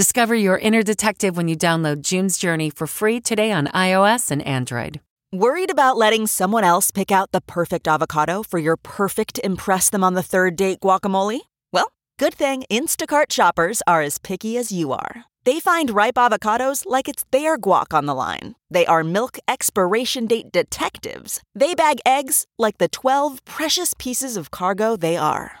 Discover your inner detective when you download June's Journey for free today on iOS and Android. Worried about letting someone else pick out the perfect avocado for your perfect Impress Them on the Third Date guacamole? Well, good thing Instacart shoppers are as picky as you are. They find ripe avocados like it's their guac on the line. They are milk expiration date detectives. They bag eggs like the 12 precious pieces of cargo they are.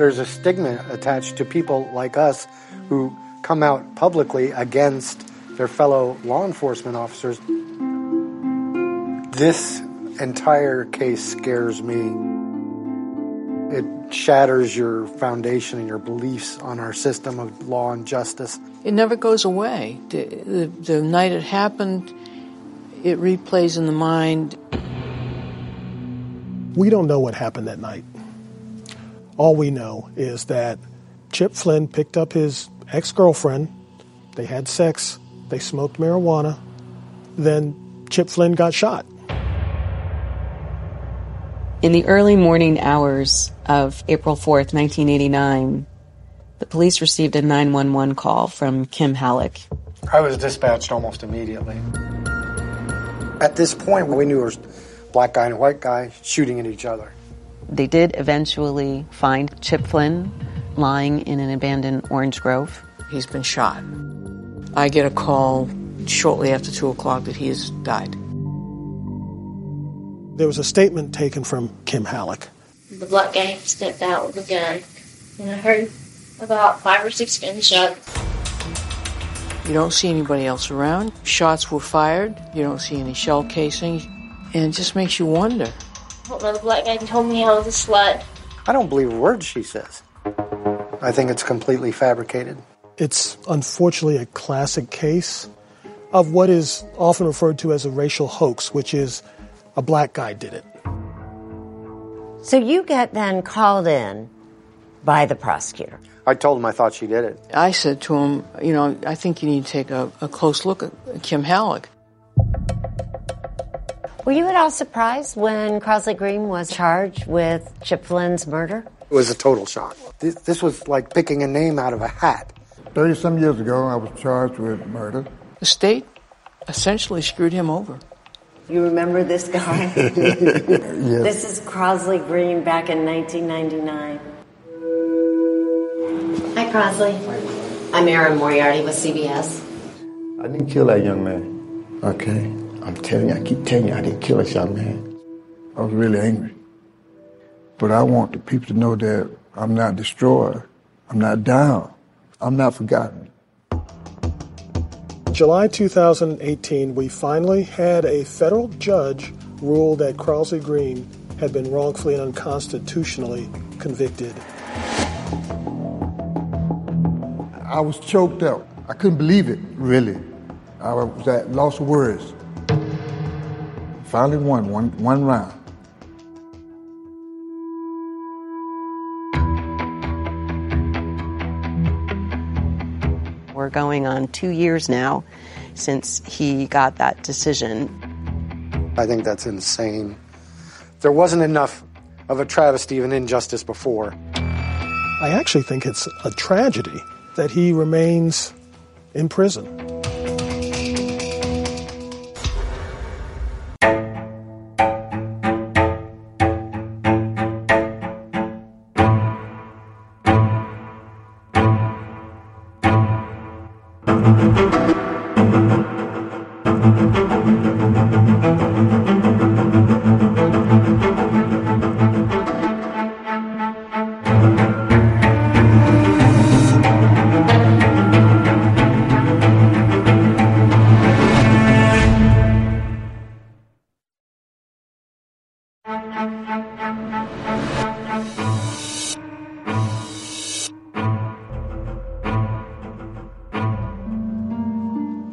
There's a stigma attached to people like us who come out publicly against their fellow law enforcement officers. This entire case scares me. It shatters your foundation and your beliefs on our system of law and justice. It never goes away. The, the, the night it happened, it replays in the mind. We don't know what happened that night. All we know is that Chip Flynn picked up his ex girlfriend, they had sex, they smoked marijuana, then Chip Flynn got shot. In the early morning hours of April 4th, 1989, the police received a 911 call from Kim Hallock. I was dispatched almost immediately. At this point, we knew it was black guy and white guy shooting at each other. They did eventually find Chip Flynn lying in an abandoned orange grove. He's been shot. I get a call shortly after 2 o'clock that he has died. There was a statement taken from Kim Hallock. The black guy stepped out with a gun, and I heard about five or six gunshots. You don't see anybody else around. Shots were fired. You don't see any shell casings. And it just makes you wonder. Another black guy told me I was a slut. I don't believe a word she says. I think it's completely fabricated. It's unfortunately a classic case of what is often referred to as a racial hoax, which is a black guy did it. So you get then called in by the prosecutor. I told him I thought she did it. I said to him, you know, I think you need to take a, a close look at Kim Hallock. Were you at all surprised when Crosley Green was charged with Chip Flynn's murder? It was a total shock. This, this was like picking a name out of a hat. 30 some years ago, I was charged with murder. The state essentially screwed him over. You remember this guy? Yes. This is Crosley Green back in 1999. Hi, Crosley. I'm Erin Moriarty with CBS. I didn't kill that young man. Okay. I'm telling you, I keep telling you, I didn't kill this young man. I was really angry. But I want the people to know that I'm not destroyed. I'm not down. I'm not forgotten. July 2018, we finally had a federal judge rule that Crosley Green had been wrongfully and unconstitutionally convicted. I was choked up. I couldn't believe it, really. I was at loss of words. Finally won one, one round. We're going on two years now since he got that decision. I think that's insane. There wasn't enough of a travesty of an injustice before. I actually think it's a tragedy that he remains in prison.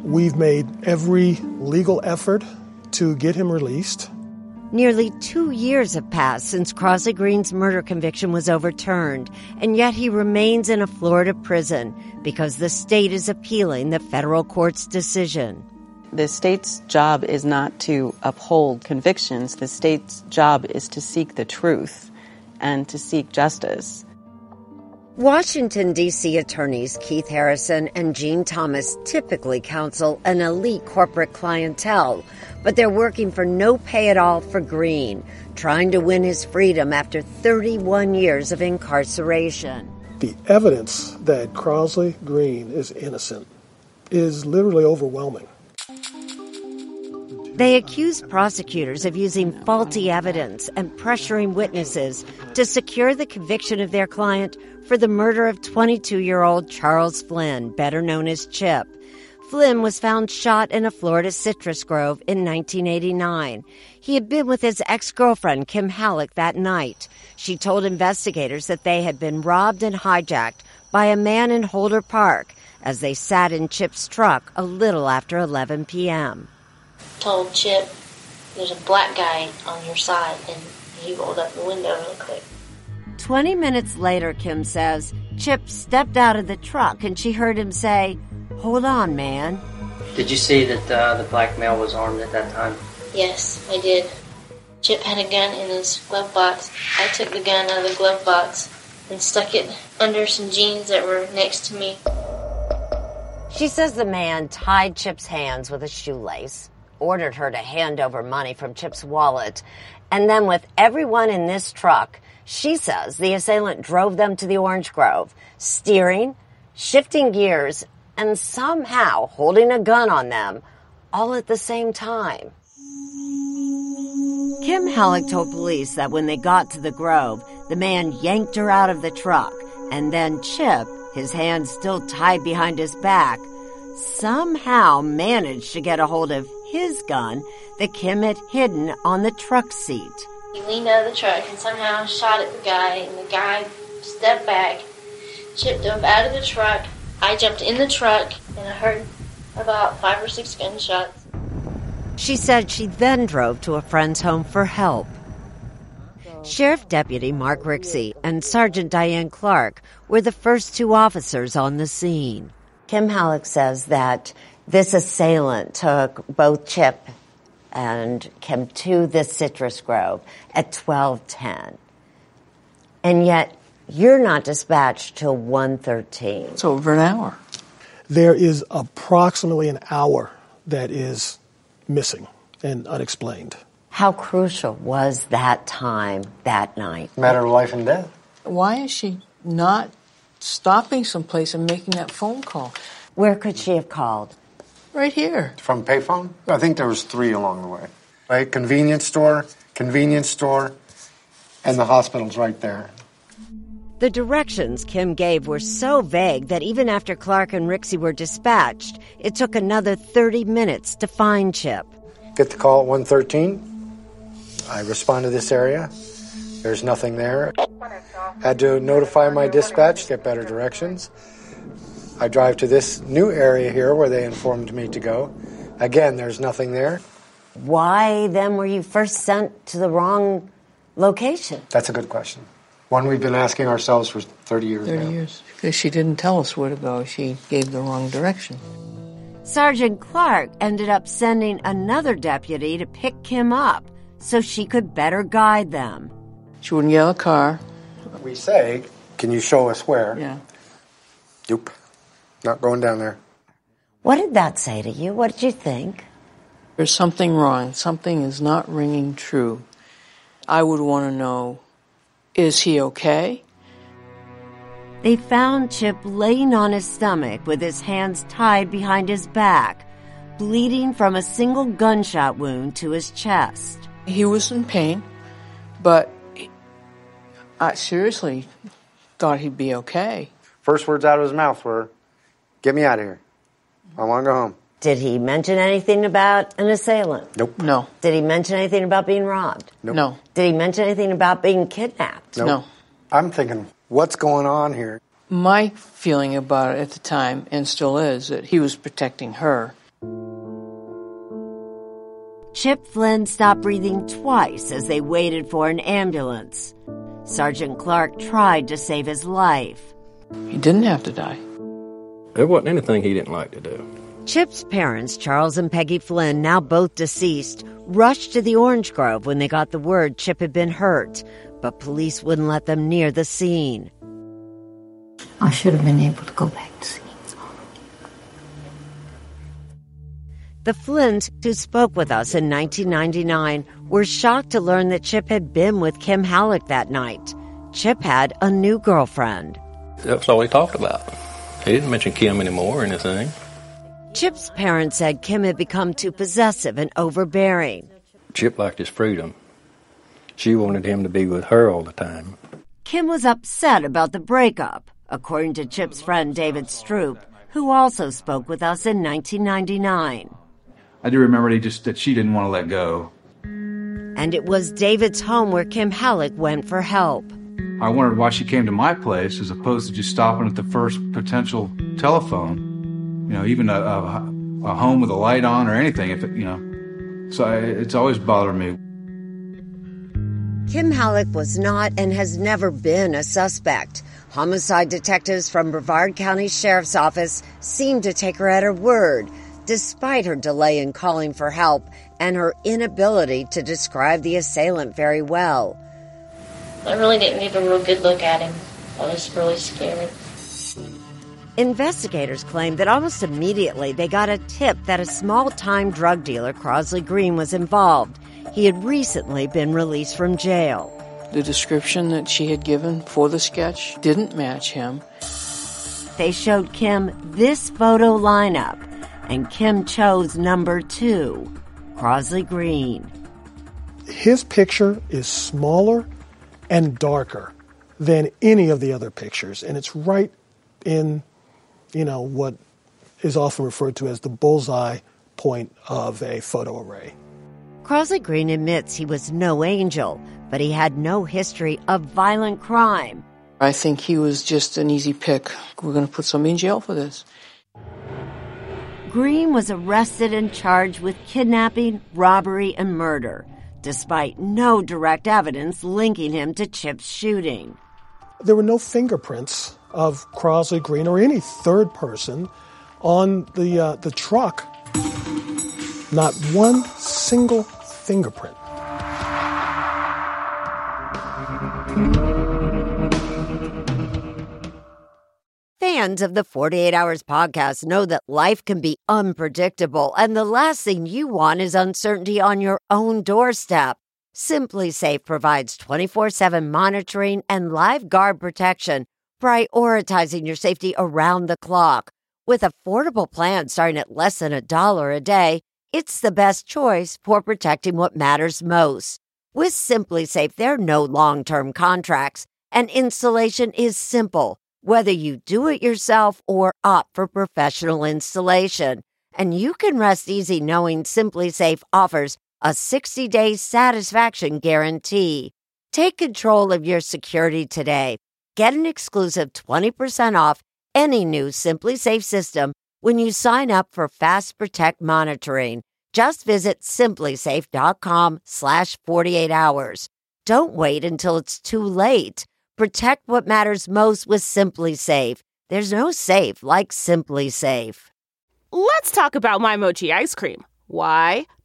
We've made every legal effort to get him released. Nearly two years have passed since Crosley Green's murder conviction was overturned, and yet he remains in a Florida prison because the state is appealing the federal court's decision. The state's job is not to uphold convictions. The state's job is to seek the truth and to seek justice. Washington, D.C. attorneys Keith Harrison and Jeane Thomas typically counsel an elite corporate clientele, but they're working for no pay at all for Green, trying to win his freedom after 31 years of incarceration. The evidence that Crosley Green is innocent is literally overwhelming. They accuse prosecutors of using faulty evidence and pressuring witnesses to secure the conviction of their client for the murder of 22 year old Charles Flynn, better known as Chip. Flynn was found shot in a Florida citrus grove in 1989. He had been with his ex girlfriend, Kim Hallock, that night. She told investigators that they had been robbed and hijacked by a man in Holder Park as they sat in Chip's truck a little after 11 p.m told Chip, there's a black guy on your side, and he rolled up the window real quick. 20 minutes later, Kim says, Chip stepped out of the truck and she heard him say, Hold on, man. Did you see that uh, the black male was armed at that time? Yes, I did. Chip had a gun in his glove box. I took the gun out of the glove box and stuck it under some jeans that were next to me. She says the man tied Chip's hands with a shoelace ordered her to hand over money from Chip's wallet. And then, with everyone in this truck, she says the assailant drove them to the orange grove, steering, shifting gears, and somehow holding a gun on them, all at the same time. Kim Hallock told police that when they got to the grove, the man yanked her out of the truck, and then Chip, his hands still tied behind his back, somehow managed to get a hold of his gun that Kim had hidden on the truck seat. He leaned out of the truck and somehow shot at the guy, and the guy stepped back. chipped him out of the truck. I jumped in the truck, and I heard about five or six gunshots. She said she then drove to a friend's home for help. Sheriff Deputy Mark Rixey and Sergeant Diane Clark were the first two officers on the scene. Kim Hallock says that this assailant took both Chip and Kim to this citrus grove at 1210. And yet you're not dispatched till 113. It's over an hour. There is approximately an hour that is missing and unexplained. How crucial was that time that night? Matter of life and death. Why is she not stopping someplace and making that phone call? Where could she have called? Right here. From payphone? I think there was three along the way. Right? Convenience store, convenience store, and the hospital's right there. The directions Kim gave were so vague that even after Clark and Rixey were dispatched, it took another 30 minutes to find Chip. Get the call at 113. I respond to this area. There's nothing there. Had to notify my dispatch, get better directions. I drive to this new area here where they informed me to go. Again, there's nothing there. Why then were you first sent to the wrong location? That's a good question. One we've been asking ourselves for 30 years 30 now. years. Because she didn't tell us where to go. She gave the wrong direction. Sergeant Clark ended up sending another deputy to pick Kim up so she could better guide them. She wouldn't get out of the car. We say, Can you show us where? Yeah. Nope. Not going down there. What did that say to you? What did you think? There's something wrong. Something is not ringing true. I would want to know is he okay? They found Chip laying on his stomach with his hands tied behind his back, bleeding from a single gunshot wound to his chest. He was in pain, but I seriously thought he'd be okay. First words out of his mouth were, Get me out of here. I want to go home. Did he mention anything about an assailant? Nope. No. Did he mention anything about being robbed? Nope. No. Did he mention anything about being kidnapped? Nope. No. I'm thinking, what's going on here? My feeling about it at the time, and still is, that he was protecting her. Chip Flynn stopped breathing twice as they waited for an ambulance. Sergeant Clark tried to save his life. He didn't have to die. There wasn't anything he didn't like to do. Chip's parents, Charles and Peggy Flynn, now both deceased, rushed to the Orange Grove when they got the word Chip had been hurt, but police wouldn't let them near the scene. I should have been able to go back to see. The Flynns, who spoke with us in 1999, were shocked to learn that Chip had been with Kim Hallock that night. Chip had a new girlfriend. That's all he talked about. He didn't mention Kim anymore or anything. Chip's parents said Kim had become too possessive and overbearing. Chip liked his freedom. She wanted him to be with her all the time. Kim was upset about the breakup, according to Chip's friend David Stroop, who also spoke with us in 1999. I do remember he just that she didn't want to let go. And it was David's home where Kim Hallock went for help. I wondered why she came to my place as opposed to just stopping at the first potential telephone. You know, even a, a, a home with a light on or anything. If it, you know, so I, it's always bothered me. Kim Hallock was not and has never been a suspect. Homicide detectives from Brevard County Sheriff's Office seemed to take her at her word, despite her delay in calling for help and her inability to describe the assailant very well. I really didn't give a real good look at him. I was really scared. Investigators claim that almost immediately they got a tip that a small time drug dealer, Crosley Green, was involved. He had recently been released from jail. The description that she had given for the sketch didn't match him. They showed Kim this photo lineup, and Kim chose number two, Crosley Green. His picture is smaller and darker than any of the other pictures, and it's right in, you know, what is often referred to as the bullseye point of a photo array. Crosley Green admits he was no angel, but he had no history of violent crime. I think he was just an easy pick. We're going to put somebody in jail for this. Green was arrested and charged with kidnapping, robbery, and murder, despite no direct evidence linking him to Chip's shooting. There were no fingerprints of Crosley Green or any third person on the uh, the truck. Not one single fingerprint. Fans of the 48 Hours podcast know that life can be unpredictable, and the last thing you want is uncertainty on your own doorstep. SimpliSafe provides 24 7 monitoring and live guard protection, prioritizing your safety around the clock. With affordable plans starting at less than a dollar a day, it's the best choice for protecting what matters most. With SimpliSafe, there are no long term contracts, And installation is simple, whether you do it yourself or opt for professional installation. And you can rest easy knowing SimpliSafe offers a 60 day satisfaction guarantee. Take control of your security today. Get an exclusive 20% off any new SimpliSafe system when you sign up for Fast Protect monitoring. Just visit simplisafe.com slash 48 hours. Don't wait until it's too late. Protect what matters most with SimpliSafe. There's no safe like SimpliSafe. Let's talk about my mochi ice cream. Why?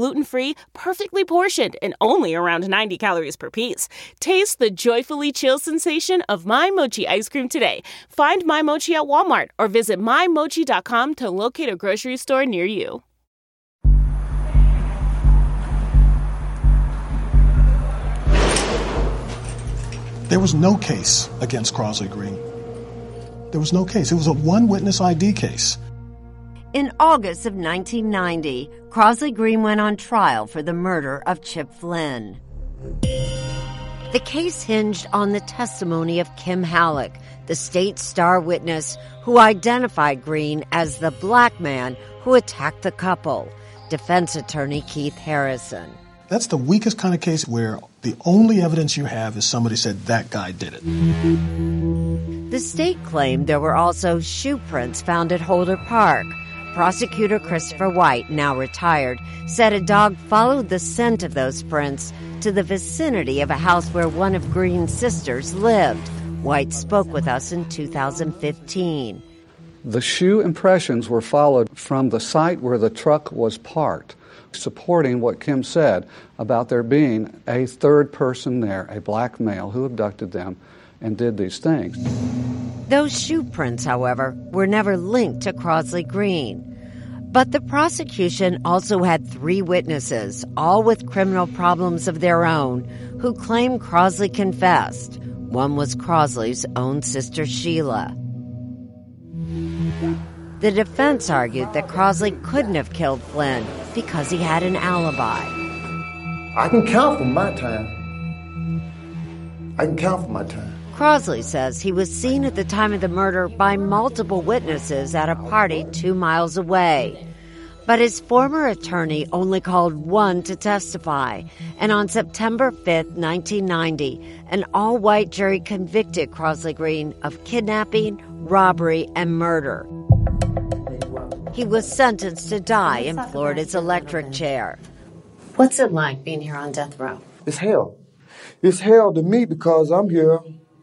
gluten free, perfectly portioned, and only around 90 calories per piece. Taste the joyfully chill sensation of My Mochi ice cream today. Find My Mochi at Walmart or visit MyMochi.com to locate a grocery store near you. There was no case against Crosley Green. There was no case. It was a one witness ID case. In August of 1990, Crosley Green went on trial for the murder of Chip Flynn. The case hinged on the testimony of Kim Hallock, the state star witness who identified Green as the black man who attacked the couple, defense attorney Keith Harrison. That's the weakest kind of case where the only evidence you have is somebody said that guy did it. The state claimed there were also shoe prints found at Holder Park. Prosecutor Christopher White, now retired, said a dog followed the scent of those prints to the vicinity of a house where one of Green's sisters lived. White spoke with us in 2015. The shoe impressions were followed from the site where the truck was parked, supporting what Kim said about there being a third person there, a black male who abducted them and did these things. Those shoe prints, however, were never linked to Crosley Green. But the prosecution also had three witnesses, all with criminal problems of their own, who claimed Crosley confessed. One was Crosley's own sister, Sheila. The defense argued that Crosley couldn't have killed Flynn because he had an alibi. I can count for my time. I can count for my time. Crosley says he was seen at the time of the murder by multiple witnesses at a party two miles away. But his former attorney only called one to testify, and on September 5, 1990, an all white jury convicted Crosley Green of kidnapping, robbery, and murder. He was sentenced to die in Florida's electric chair. What's it like being here on death row? It's hell. It's hell to me because I'm here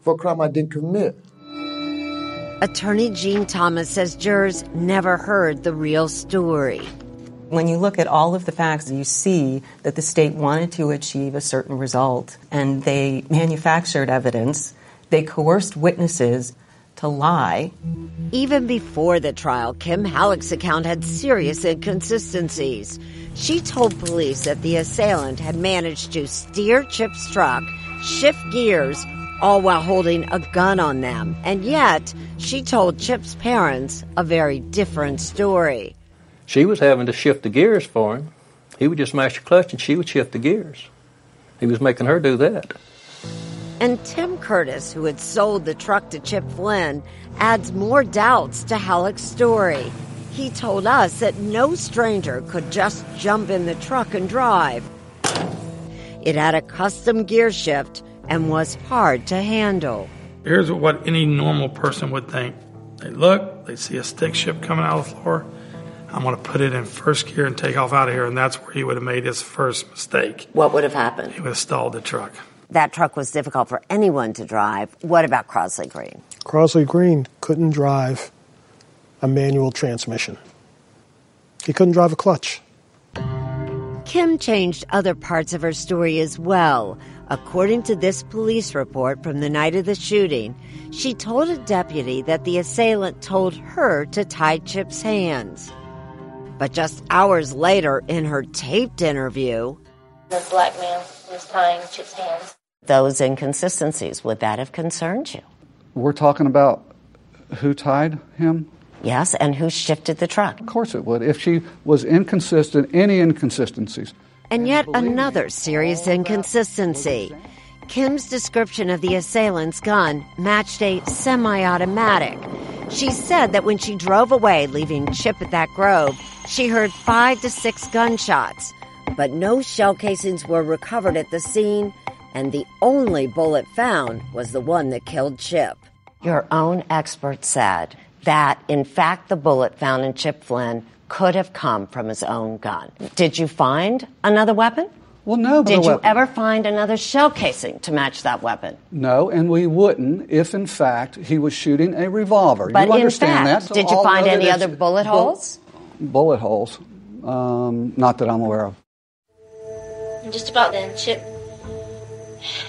for a crime I didn't commit. Attorney Jeane Thomas says jurors never heard the real story. When you look at all of the facts, you see that the state wanted to achieve a certain result and they manufactured evidence. They coerced witnesses to lie. Even before the trial, Kim Hallock's account had serious inconsistencies. She told police that the assailant had managed to steer Chip's truck, shift gears, all while holding a gun on them. And yet, she told Chip's parents a very different story. She was having to shift the gears for him. He would just mash the clutch and she would shift the gears. He was making her do that. And Tim Curtis, who had sold the truck to Chip Flynn, adds more doubts to Hallock's story. He told us that no stranger could just jump in the truck and drive. It had a custom gear shift and was hard to handle. Here's what any normal person would think. They look, they see a stick shift coming out of the floor. I'm going to put it in first gear and take off out of here, and that's where he would have made his first mistake. What would have happened? He would have stalled the truck. That truck was difficult for anyone to drive. What about Crosley Green? Crosley Green couldn't drive a manual transmission. He couldn't drive a clutch. Kim changed other parts of her story as well. According to this police report from the night of the shooting, she told a deputy that the assailant told her to tie Chip's hands. But just hours later, in her taped interview, The black man was tying Chip's hands. those inconsistencies, would that have concerned you? We're talking about who tied him? Yes, and who shifted the truck? Of course it would. If she was inconsistent, any inconsistencies. And yet another serious inconsistency. Kim's description of the assailant's gun matched a semi automatic. She said that when she drove away, leaving Chip at that grove, she heard five to six gunshots. But no shell casings were recovered at the scene, and the only bullet found was the one that killed Chip. Your own expert said that, in fact, the bullet found in Chip Flynn could have come from his own gun. Did you find another weapon? Well, no. Did you ever find another shell casing to match that weapon? No, and we wouldn't if, in fact, he was shooting a revolver. But you in understand fact, that? So did you find any other it's- bullet bu- holes? Bullet holes. Um, not that I'm aware of. And just about then, Chip,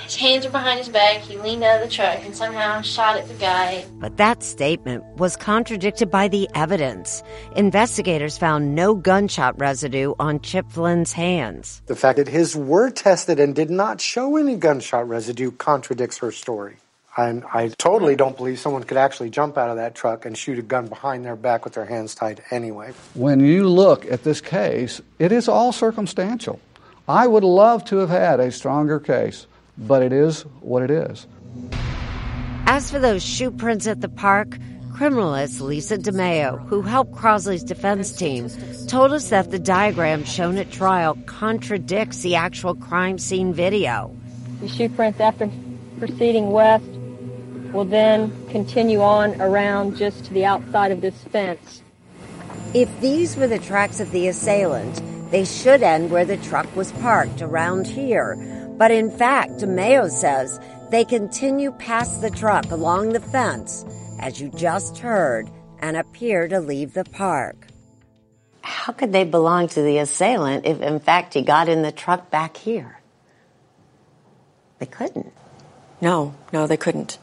his hands were behind his back. He leaned out of the truck and somehow shot at the guy. But that statement was contradicted by the evidence. Investigators found no gunshot residue on Chip Flynn's hands. The fact that his were tested and did not show any gunshot residue contradicts her story. And I totally don't believe someone could actually jump out of that truck and shoot a gun behind their back with their hands tied anyway. When you look at this case, it is all circumstantial. I would love to have had a stronger case, but it is what it is. As for those shoe prints at the park, criminalist Lisa DiMeo, who helped Crosley's defense team, told us that the diagram shown at trial contradicts the actual crime scene video. The shoe prints after proceeding west will then continue on around just to the outside of this fence. If these were the tracks of the assailant, they should end where the truck was parked, around here. But in fact, DiMeo says they continue past the truck along the fence, as you just heard, and appear to leave the park. How could they belong to the assailant if, in fact, he got in the truck back here? They couldn't. No, no, they couldn't.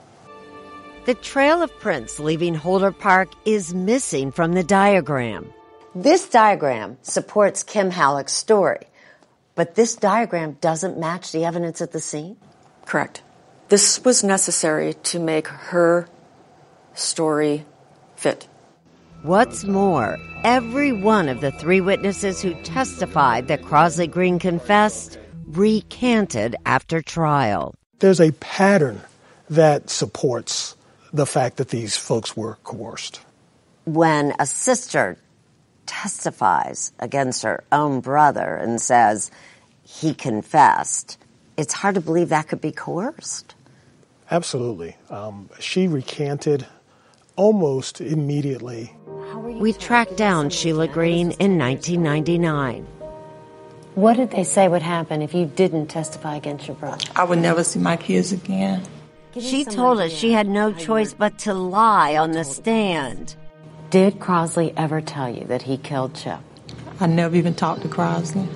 The trail of prints leaving Holder Park is missing from the diagram. This diagram supports Kim Hallock's story, but this diagram doesn't match the evidence at the scene? Correct. This was necessary to make her story fit. What's more, every one of the three witnesses who testified that Crosley Green confessed recanted after trial. There's a pattern that supports the fact that these folks were coerced. When a sister testifies against her own brother and says he confessed, it's hard to believe that could be coerced. Absolutely. Um, she recanted almost immediately. We tracked down Sheila Green in 1999. What did they say would happen if you didn't testify against your brother? I would never see my kids again. She told us she had no choice but to lie on the stand. Did Crosley ever tell you that he killed Chip? I never even talked to Crosley.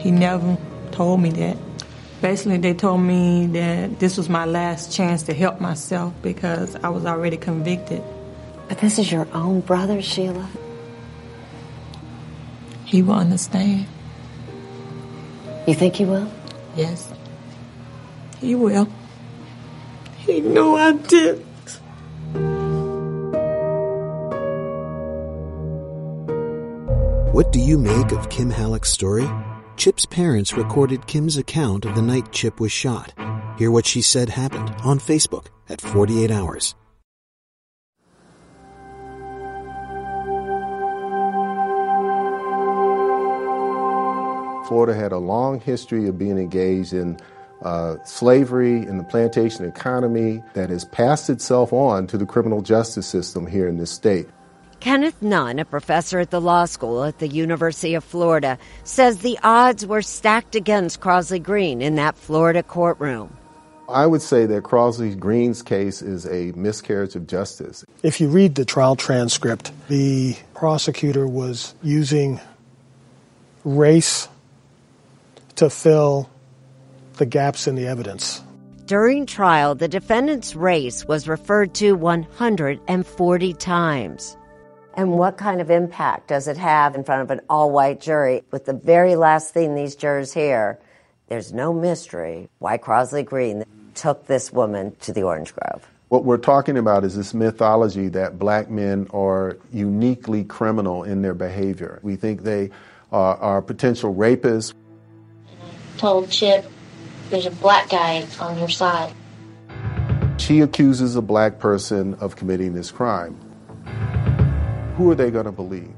He never told me that. Basically, they told me that this was my last chance to help myself because I was already convicted. But this is your own brother, Sheila. He will understand. You think he will? Yes. He will. He knew I did. What do you make of Kim Hallock's story? Chip's parents recorded Kim's account of the night Chip was shot. Hear what she said happened on Facebook at 48 Hours. Florida had a long history of being engaged in uh, slavery in the plantation economy that has passed itself on to the criminal justice system here in this state. Kenneth Nunn, a professor at the law school at the University of Florida, says the odds were stacked against Crosley Green in that Florida courtroom. I would say that Crosley Green's case is a miscarriage of justice. If you read the trial transcript, the prosecutor was using race to fill the gaps in the evidence. During trial, the defendant's race was referred to 140 times. And what kind of impact does it have in front of an all white jury with the very last thing these jurors hear? There's no mystery why Crosley Green took this woman to the Orange Grove. What we're talking about is this mythology that black men are uniquely criminal in their behavior. We think they are, are potential rapists. I Told Chip, there's a black guy on your side. She accuses a black person of committing this crime. Who are they going to believe?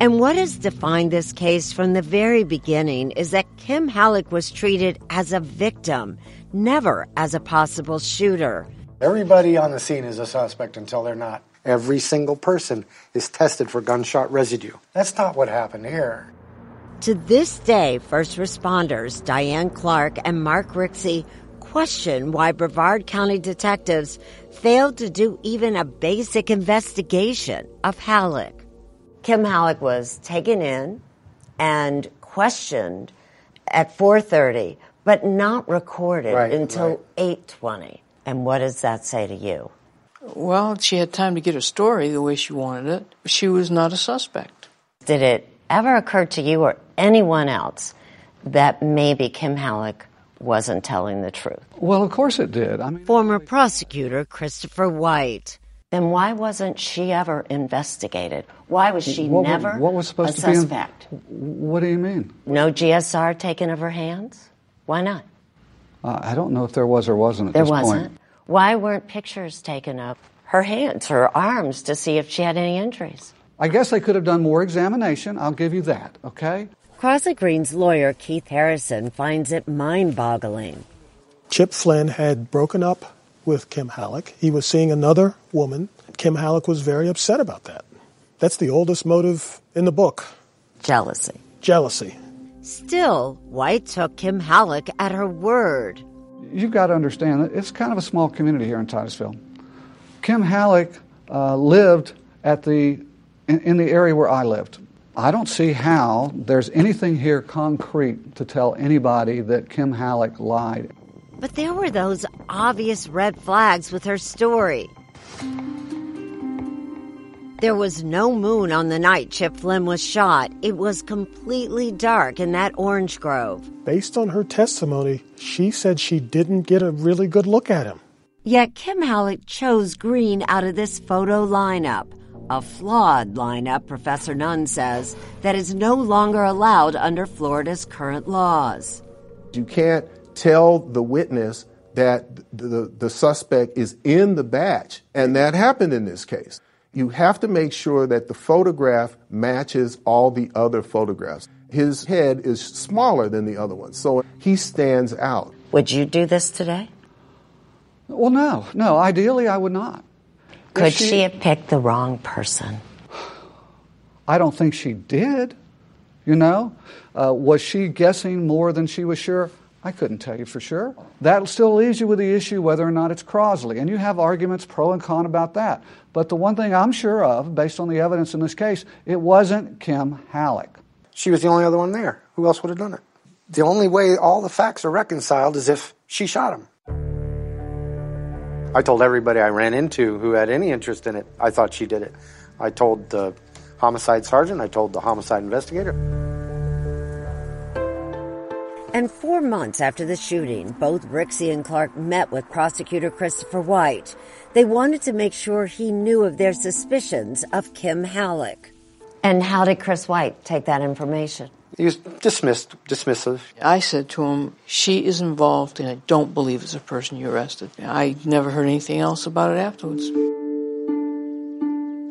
And what has defined this case from the very beginning is that Kim Hallock was treated as a victim, never as a possible shooter. Everybody on the scene is a suspect until they're not. Every single person is tested for gunshot residue. That's not what happened here. To this day, first responders Diane Clark and Mark Rixey question why Brevard County detectives failed to do even a basic investigation of Hallock. Kim Hallock was taken in and questioned at 4:30, but not recorded Right, until 8:20. And what does that say to you? Well, she had time to get her story the way she wanted it. She was not a suspect. Did it ever occur to you or anyone else that maybe Kim Hallock wasn't telling the truth? Well, of course it did. I mean, Former prosecutor Christopher White. Then why wasn't she ever investigated? Why was she what, never what was supposed a to be? in- suspect? what do you mean? No GSR taken of her hands? Why not? Uh, I don't know if there was or wasn't at There this wasn't. point. Why weren't pictures taken of her hands, her arms, to see if she had any injuries? I guess they could have done more examination. I'll give you that. Okay. Crosley Green's lawyer, Keith Harrison, finds it mind boggling. Chip Flynn had broken up with Kim Hallock. He was seeing another woman. Kim Hallock was very upset about that. That's the oldest motive in the book jealousy. Jealousy. Still, White took Kim Hallock at her word. You've got to understand that it's kind of a small community here in Titusville. Kim Hallock uh, lived at the in, in the area where I lived. I don't see how there's anything here concrete to tell anybody that Kim Hallock lied. But there were those obvious red flags with her story. There was no moon on the night Chip Flynn was shot. It was completely dark in that orange grove. Based on her testimony, she said she didn't get a really good look at him. Yet Kim Hallock chose Green out of this photo lineup. A flawed lineup, Professor Nunn says, that is no longer allowed under Florida's current laws. You can't tell the witness that the, the, the suspect is in the batch, and that happened in this case. You have to make sure that the photograph matches all the other photographs. His head is smaller than the other ones, so he stands out. Would you do this today? Well, no, no. Ideally, I would not. If Could she, have picked the wrong person? I don't think she did. You know, uh, was she guessing more than she was sure? I couldn't tell you for sure. That still leaves you with the issue whether or not it's Crosley, and you have arguments pro and con about that. But the one thing I'm sure of, based on the evidence in this case, it wasn't Kim Hallock. She was the only other one there. Who else would have done it? The only way all the facts are reconciled is if she shot him. I told everybody I ran into who had any interest in it, I thought she did it. I told the homicide sergeant, I told the homicide investigator. And four months after the shooting, both Rixey and Clark met with prosecutor Christopher White. They wanted to make sure he knew of their suspicions of Kim Hallock. And how did Chris White take that information? He was dismissed, dismissive. I said to him, She is involved, and I don't believe it's the person you arrested. I never heard anything else about it afterwards.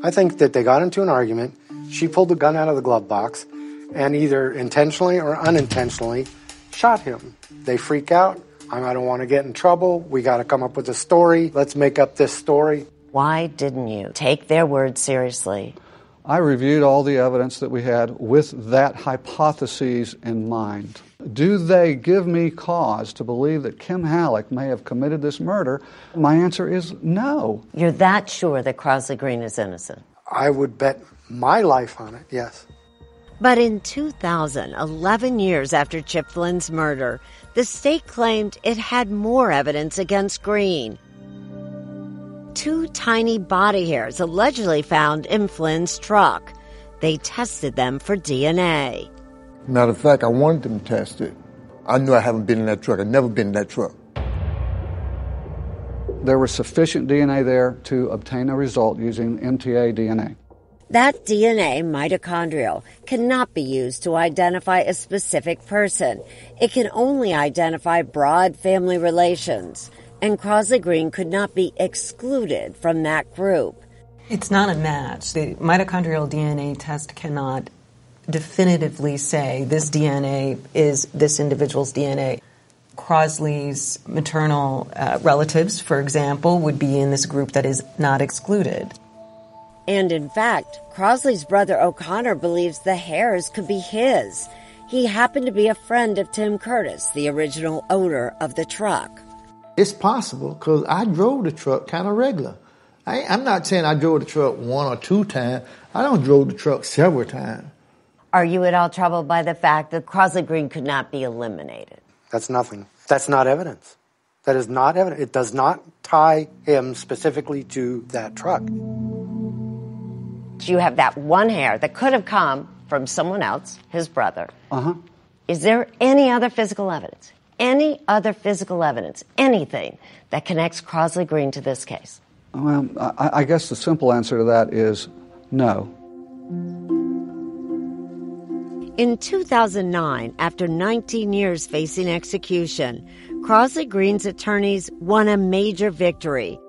I think that they got into an argument. She pulled the gun out of the glove box and either intentionally or unintentionally shot him. They freak out. I don't want to get in trouble. We got to come up with a story. Let's make up this story. Why didn't you take their word seriously? I reviewed all the evidence that we had with that hypothesis in mind. Do they give me cause to believe that Kim Hallock may have committed this murder? My answer is no. You're that sure that Crosley Green is innocent? I would bet my life on it, yes. But in 2000, 11 years after Chip Flynn's murder, the state claimed it had more evidence against Green. Two tiny body hairs allegedly found in Flynn's truck. They tested them for DNA. Matter of fact, I wanted them tested. I knew I haven't been in that truck. I've never been in that truck. There was sufficient DNA there to obtain a result using MTA DNA. That DNA, mitochondrial, cannot be used to identify a specific person. It can only identify broad family relations, and Crosley Green could not be excluded from that group. It's not a match. The mitochondrial DNA test cannot definitively say this DNA is this individual's DNA. Crosley's maternal uh, relatives, for example, would be in this group that is not excluded. And in fact, Crosley's brother O'Connor believes the hairs could be his. He happened to be a friend of Tim Curtis, the original owner of the truck. It's possible because I drove the truck kind of regular. I, am not saying I drove the truck one or two times. I don't drove the truck several times. Are you at all troubled by the fact that Crosley Green could not be eliminated? That's nothing. That's not evidence. That is not evidence. It does not tie him specifically to that truck. You have that one hair that could have come from someone else, his brother. Uh huh. Is there any other physical evidence? Any other physical evidence? Anything that connects Crosley Green to this case? Well, I, I guess the simple answer to that is no. In 2009, after 19 years facing execution, Crosley Green's attorneys won a major victory.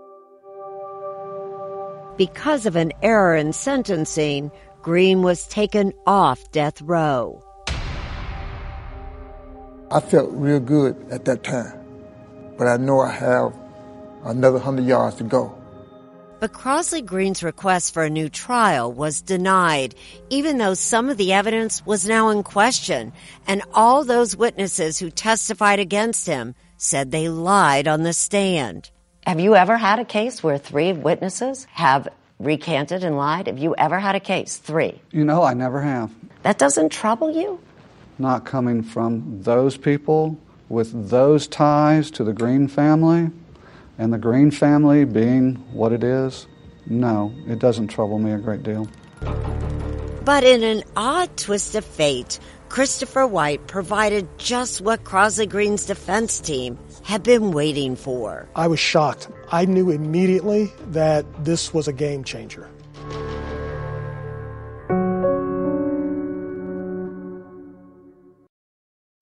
Because of an error in sentencing, Green was taken off death row. I felt real good at that time, but I know I have another 100 yards to go. But Crosley Green's request for a new trial was denied, even though some of the evidence was now in question, and all those witnesses who testified against him said they lied on the stand. Have you ever had a case where three witnesses have recanted and lied? Have you ever had a case? Three. You know, I never have. That doesn't trouble you? Not coming from those people with those ties to the Green family and the Green family being what it is, no, it doesn't trouble me a great deal. But in an odd twist of fate, Christopher White provided just what Crosley Green's defense team had been waiting for. I was shocked. I knew immediately that this was a game changer.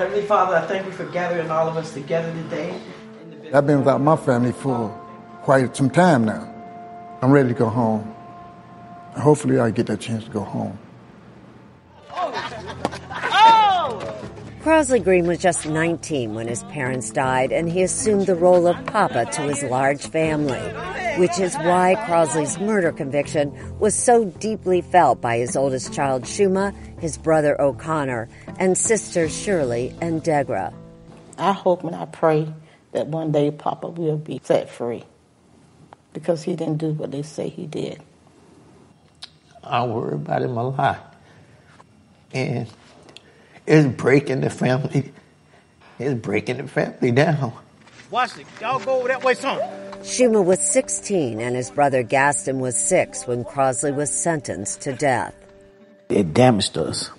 Heavenly Father, I thank you for gathering all of us together today. I've been without my family for quite some time now. I'm ready to go home. Hopefully, I get that chance to go home. Oh, Crosley Green was just 19 when his parents died, and he assumed the role of papa to his large family, which is why Crosley's murder conviction was so deeply felt by his oldest child, Shuma, his brother O'Connor, and sisters Shirley and Degra. I hope and I pray that one day Papa will be set free because he didn't do what they say he did. I worry about him a lot. And it's breaking the family. It's breaking the family down. Watch it. Y'all go over that way some. Shuma was 16 and his brother Gaston was 6 when Crosley was sentenced to death. It damaged us.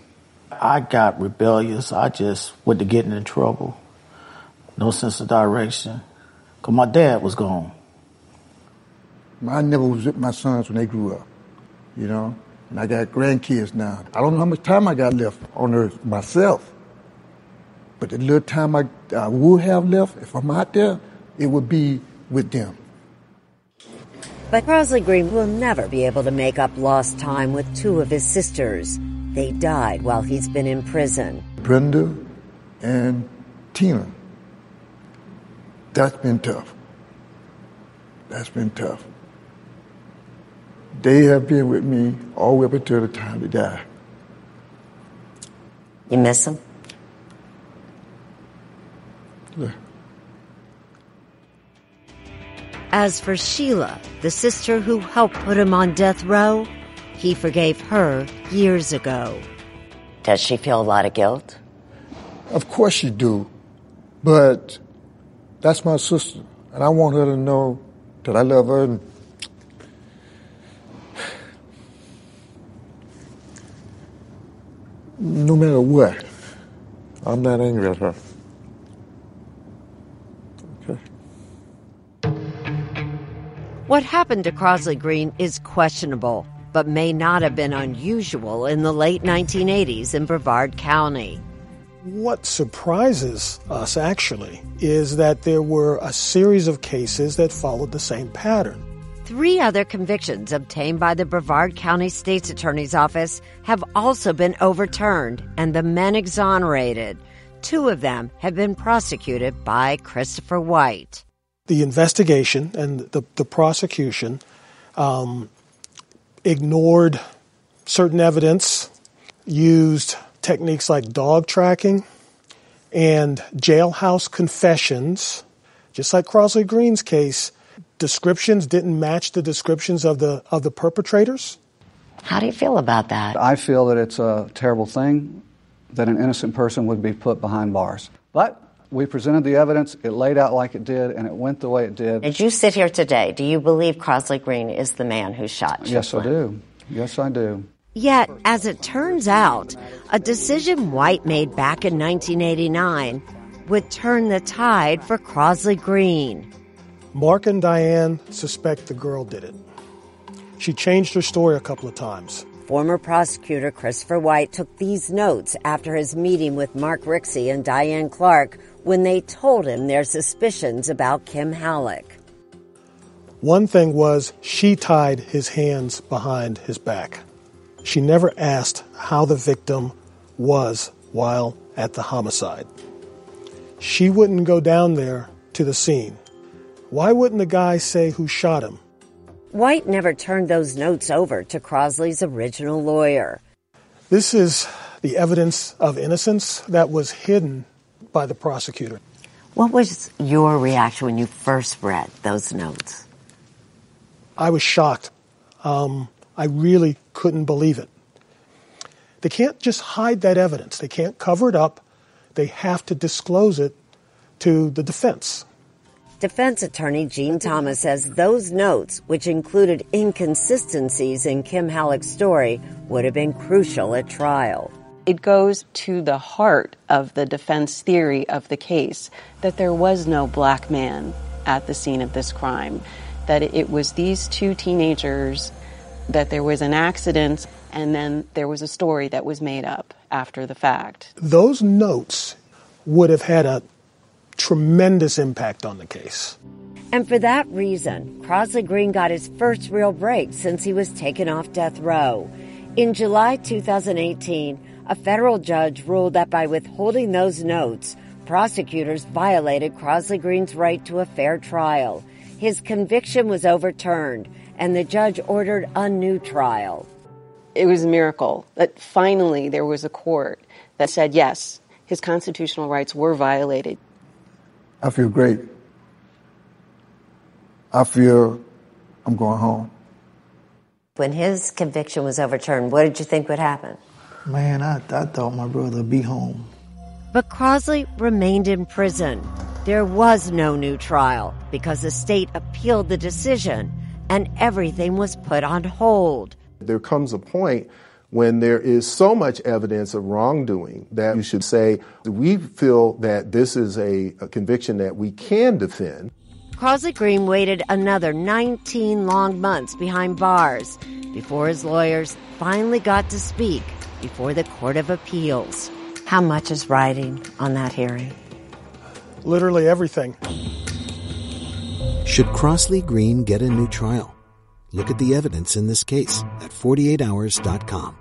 I got rebellious. I just went to getting in trouble. No sense of direction. Because my dad was gone. I never was with my sons when they grew up, you know? And I got grandkids now. I don't know how much time I got left on earth myself. But the little time I, I would have left, if I'm out there, it would be with them. But Crosley Green will never be able to make up lost time with two of his sisters. They died while he's been in prison. Brenda and Tina. That's been tough. That's been tough. They have been with me all the way up until the time they die. You miss them? Yeah. As for Sheila, the sister who helped put him on death row, he forgave her years ago. Does she feel a lot of guilt? Of course you do. But that's my sister. And I want her to know that I love her and no matter what, I'm not angry at her. Okay. What happened to Crosley Green is questionable, but may not have been unusual in the late 1980s in Brevard County. What surprises us, actually, is that there were a series of cases that followed the same pattern. Three other convictions obtained by the Brevard County State's Attorney's Office have also been overturned and the men exonerated. Two of them have been prosecuted by Christopher White. The investigation and the, the prosecution um, ignored certain evidence, used techniques like dog tracking and jailhouse confessions, just like Crosley Green's case, descriptions didn't match the descriptions of the of the perpetrators. How do you feel about that? I feel that it's a terrible thing that an innocent person would be put behind bars. But we presented the evidence, it laid out like it did, and it went the way it did. As you sit here today, do you believe Crosley Green is the man who shot Yes, I do. Yes, I do. Yet, as it turns out, a decision White made back in 1989 would turn the tide for Crosley Green. Mark and Diane suspect the girl did it. She changed her story a couple of times. Former prosecutor Christopher White took these notes after his meeting with Mark Rixey and Diane Clark when they told him their suspicions about Kim Hallock. One thing was she tied his hands behind his back. She never asked how the victim was while at the homicide. She wouldn't go down there to the scene. Why wouldn't the guy say who shot him? White never turned those notes over to Crosley's original lawyer. This is the evidence of innocence that was hidden by the prosecutor. What was your reaction when you first read those notes? I was shocked. Um, I really couldn't believe it. They can't just hide that evidence. They can't cover it up. They have to disclose it to the defense. Defense attorney Jeane Thomas says those notes, which included inconsistencies in Kim Hallock's story, would have been crucial at trial. It goes to the heart of the defense theory of the case that there was no black man at the scene of this crime, that it was these two teenagers, that there was an accident, and then there was a story that was made up after the fact. Those notes would have had a tremendous impact on the case. And for that reason, Crosley Green got his first real break since he was taken off death row. In July 2018, a federal judge ruled that by withholding those notes, prosecutors violated Crosley Green's right to a fair trial. His conviction was overturned, and the judge ordered a new trial. It was a miracle that finally there was a court that said, yes, his constitutional rights were violated. I feel great. I feel I'm going home. When his conviction was overturned, what did you think would happen? Man, I, I thought my brother would be home. But Crosley remained in prison. There was no new trial because the state appealed the decision and everything was put on hold. There comes a point when there is so much evidence of wrongdoing that you should say, we feel that this is a, a conviction that we can defend. Crosley Green waited another 19 long months behind bars before his lawyers finally got to speak before the Court of Appeals. How much is riding on that hearing? Literally everything. Should Crosley Green get a new trial? Look at the evidence in this case at 48hours.com.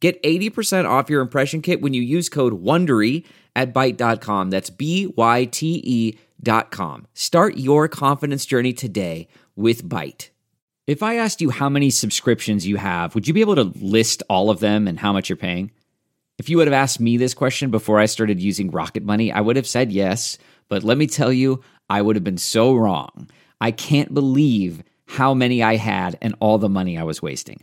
Get 80% off your impression kit when you use code WONDERY at Byte.com. That's B Y T E dot com. Start your confidence journey today with Byte. If I asked you how many subscriptions you have, would you be able to list all of them and how much you're paying? If you would have asked me this question before I started using Rocket Money, I would have said yes. But let me tell you, I would have been so wrong. I can't believe how many I had and all the money I was wasting.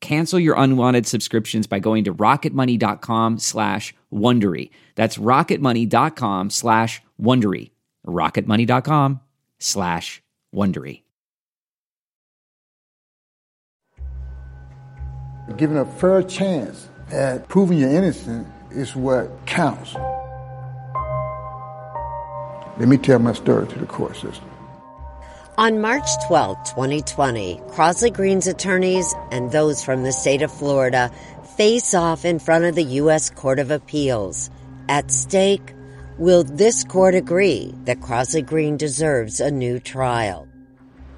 Cancel your unwanted subscriptions by going to rocketmoney.com slash Wondery. That's rocketmoney.com slash Wondery. rocketmoney.com slash Wondery. Giving a fair chance at proving you're innocent is what counts. Let me tell my story to the court system. On March 12, 2020, Crosley Green's attorneys and those from the state of Florida face off in front of the U.S. Court of Appeals. At stake, will this court agree that Crosley Green deserves a new trial?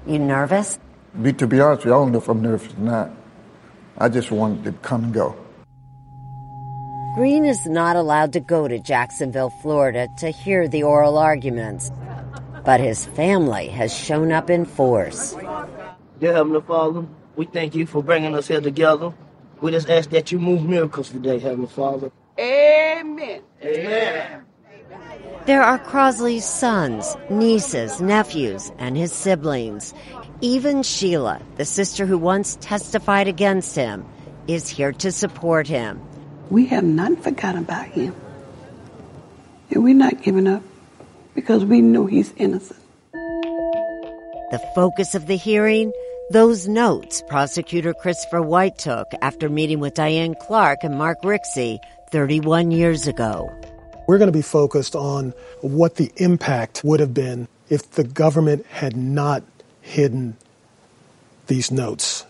You nervous? Be, to be honest with you, I don't know if I'm nervous or not. I just wanted to come and go. Green is not allowed to go to Jacksonville, Florida to hear the oral arguments, but his family has shown up in force. Dear Heavenly Father, we thank you for bringing us here together. We just ask that you move miracles today, Heavenly Father. Amen. Amen. There are Crosley's sons, nieces, nephews, and his siblings. Even Sheila, the sister who once testified against him, is here to support him. We have not forgotten about him. And we're not giving up because we know he's innocent. The focus of the hearing those notes prosecutor Christopher White took after meeting with Diane Clark and Mark Rixey 31 years ago. We're going to be focused on what the impact would have been if the government had not hidden these notes.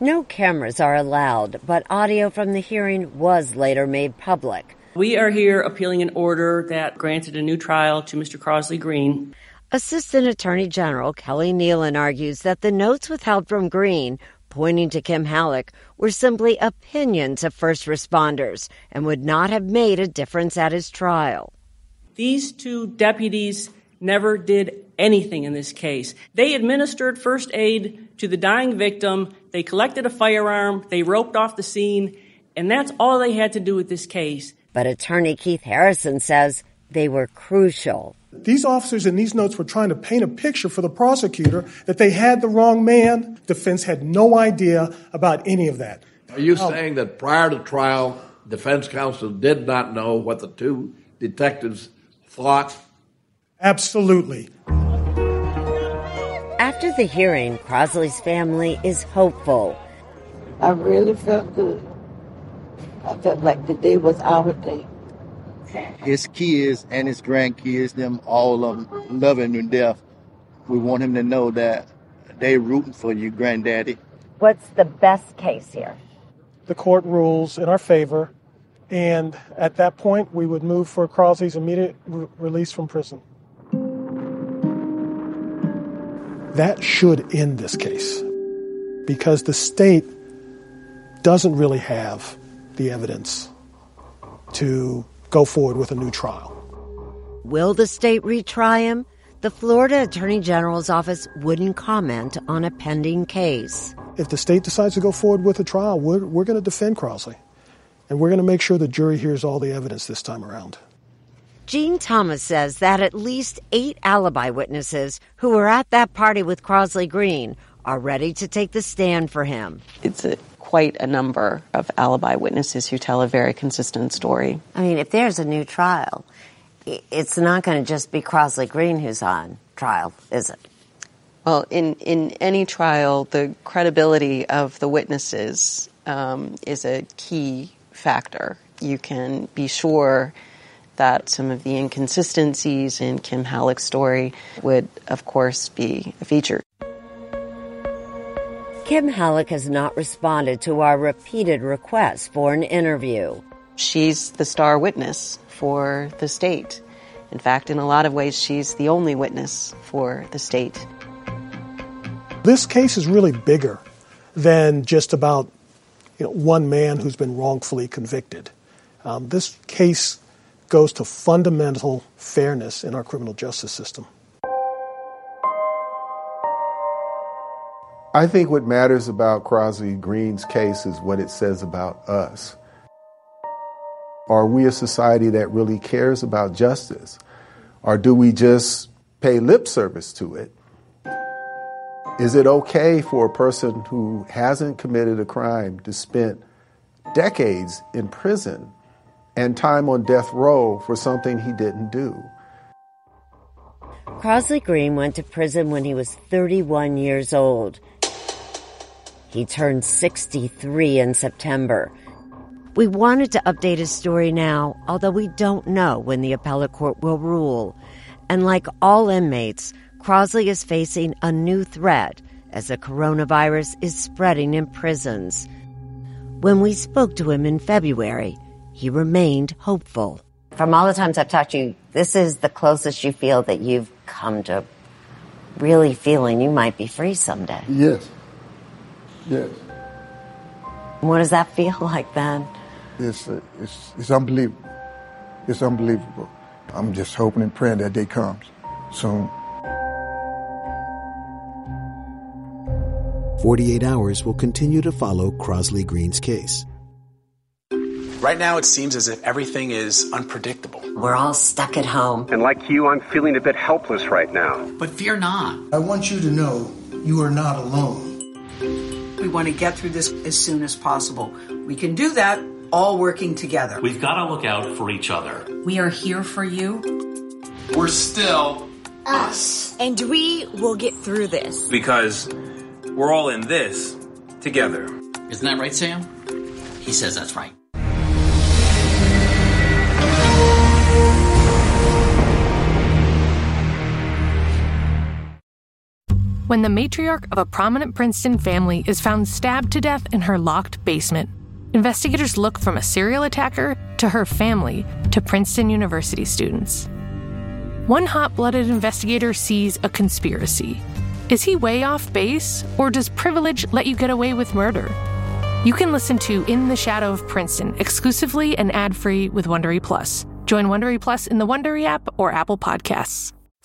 No cameras are allowed, but audio from the hearing was later made public. We are here appealing an order that granted a new trial to Mr. Crosley Green. Assistant Attorney General Kelly Nealon argues that the notes withheld from Green, pointing to Kim Hallock, were simply opinions of first responders and would not have made a difference at his trial. These two deputies never did anything in this case. They administered first aid to the dying victim, they collected a firearm, they roped off the scene, and that's all they had to do with this case. But attorney Keith Harrison says they were crucial. These officers in these notes were trying to paint a picture for the prosecutor that they had the wrong man. Defense had no idea about any of that. Are you saying that prior to trial, defense counsel did not know what the two detectives thought? Absolutely. After the hearing, Crosley's family is hopeful. I really felt good. I felt like the day was our day. His kids and his grandkids, them all of them loving him to death. We want him to know that they rooting for you, granddaddy. What's the best case here? The court rules in our favor, and at that point, we would move for Crosley's immediate re- release from prison. That should end this case because the state doesn't really have the evidence to go forward with a new trial. Will the state retry him? The Florida Attorney General's office wouldn't comment on a pending case. If the state decides to go forward with a trial, we're, we're going to defend Crosley. And we're going to make sure the jury hears all the evidence this time around. Jeane Thomas says that at least eight alibi witnesses who were at that party with Crosley Green are ready to take the stand for him. It's a, quite a number of alibi witnesses who tell a very consistent story. I mean, if there's a new trial, it's not going to just be Crosley Green who's on trial, is it? Well, in, in any trial, the credibility of the witnesses um, is a key factor. You can be sure that some of the inconsistencies in Kim Hallock's story would, of course, be a feature. Kim Hallock has not responded to our repeated requests for an interview. She's the star witness for the state. In fact, in a lot of ways, she's the only witness for the state. This case is really bigger than just about you know, one man who's been wrongfully convicted. Um, this case goes to fundamental fairness in our criminal justice system. I think what matters about Crosley Green's case is what it says about us. Are we a society that really cares about justice? Or do we just pay lip service to it? Is it okay for a person who hasn't committed a crime to spend decades in prison and time on death row for something he didn't do? Crosley Green went to prison when he was 31 years old. He turned 63 in September. We wanted to update his story now, although we don't know when the appellate court will rule. And like all inmates, Crosley is facing a new threat as the coronavirus is spreading in prisons. When we spoke to him in February, he remained hopeful. From all the times I've talked to you, this is the closest you feel that you've come to really feeling you might be free someday. Yes. Yes. What does that feel like then? It's, uh, it's, it's unbelievable. It's unbelievable. I'm just hoping and praying that day comes soon. 48 Hours will continue to follow Crosley Green's case. Right now, it seems as if everything is unpredictable. We're all stuck at home. And like you, I'm feeling a bit helpless right now. But fear not. I want you to know you are not alone. We want to get through this as soon as possible. We can do that all working together. We've got to look out for each other. We are here for you. We're still Us. And we will get through this. Because we're all in this together. Isn't that right, Sam? He says that's right. When the matriarch of a prominent Princeton family is found stabbed to death in her locked basement, investigators look from a serial attacker to her family to Princeton University students. One hot blooded investigator sees a conspiracy. Is he way off base, or does privilege let you get away with murder? You can listen to In the Shadow of Princeton exclusively and ad free with Wondery Plus. Join Wondery Plus in the Wondery app or Apple Podcasts.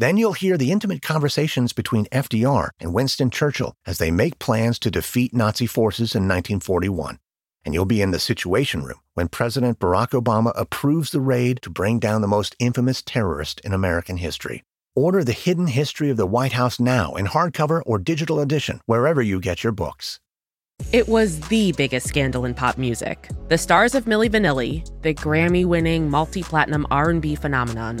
Then you'll hear the intimate conversations between FDR and Winston Churchill as they make plans to defeat Nazi forces in 1941. And you'll be in the Situation Room when President Barack Obama approves the raid to bring down the most infamous terrorist in American history. Order The Hidden History of the White House now in hardcover or digital edition, wherever you get your books. It was the biggest scandal in pop music. The stars of Milli Vanilli, the Grammy-winning multi-platinum R&B phenomenon,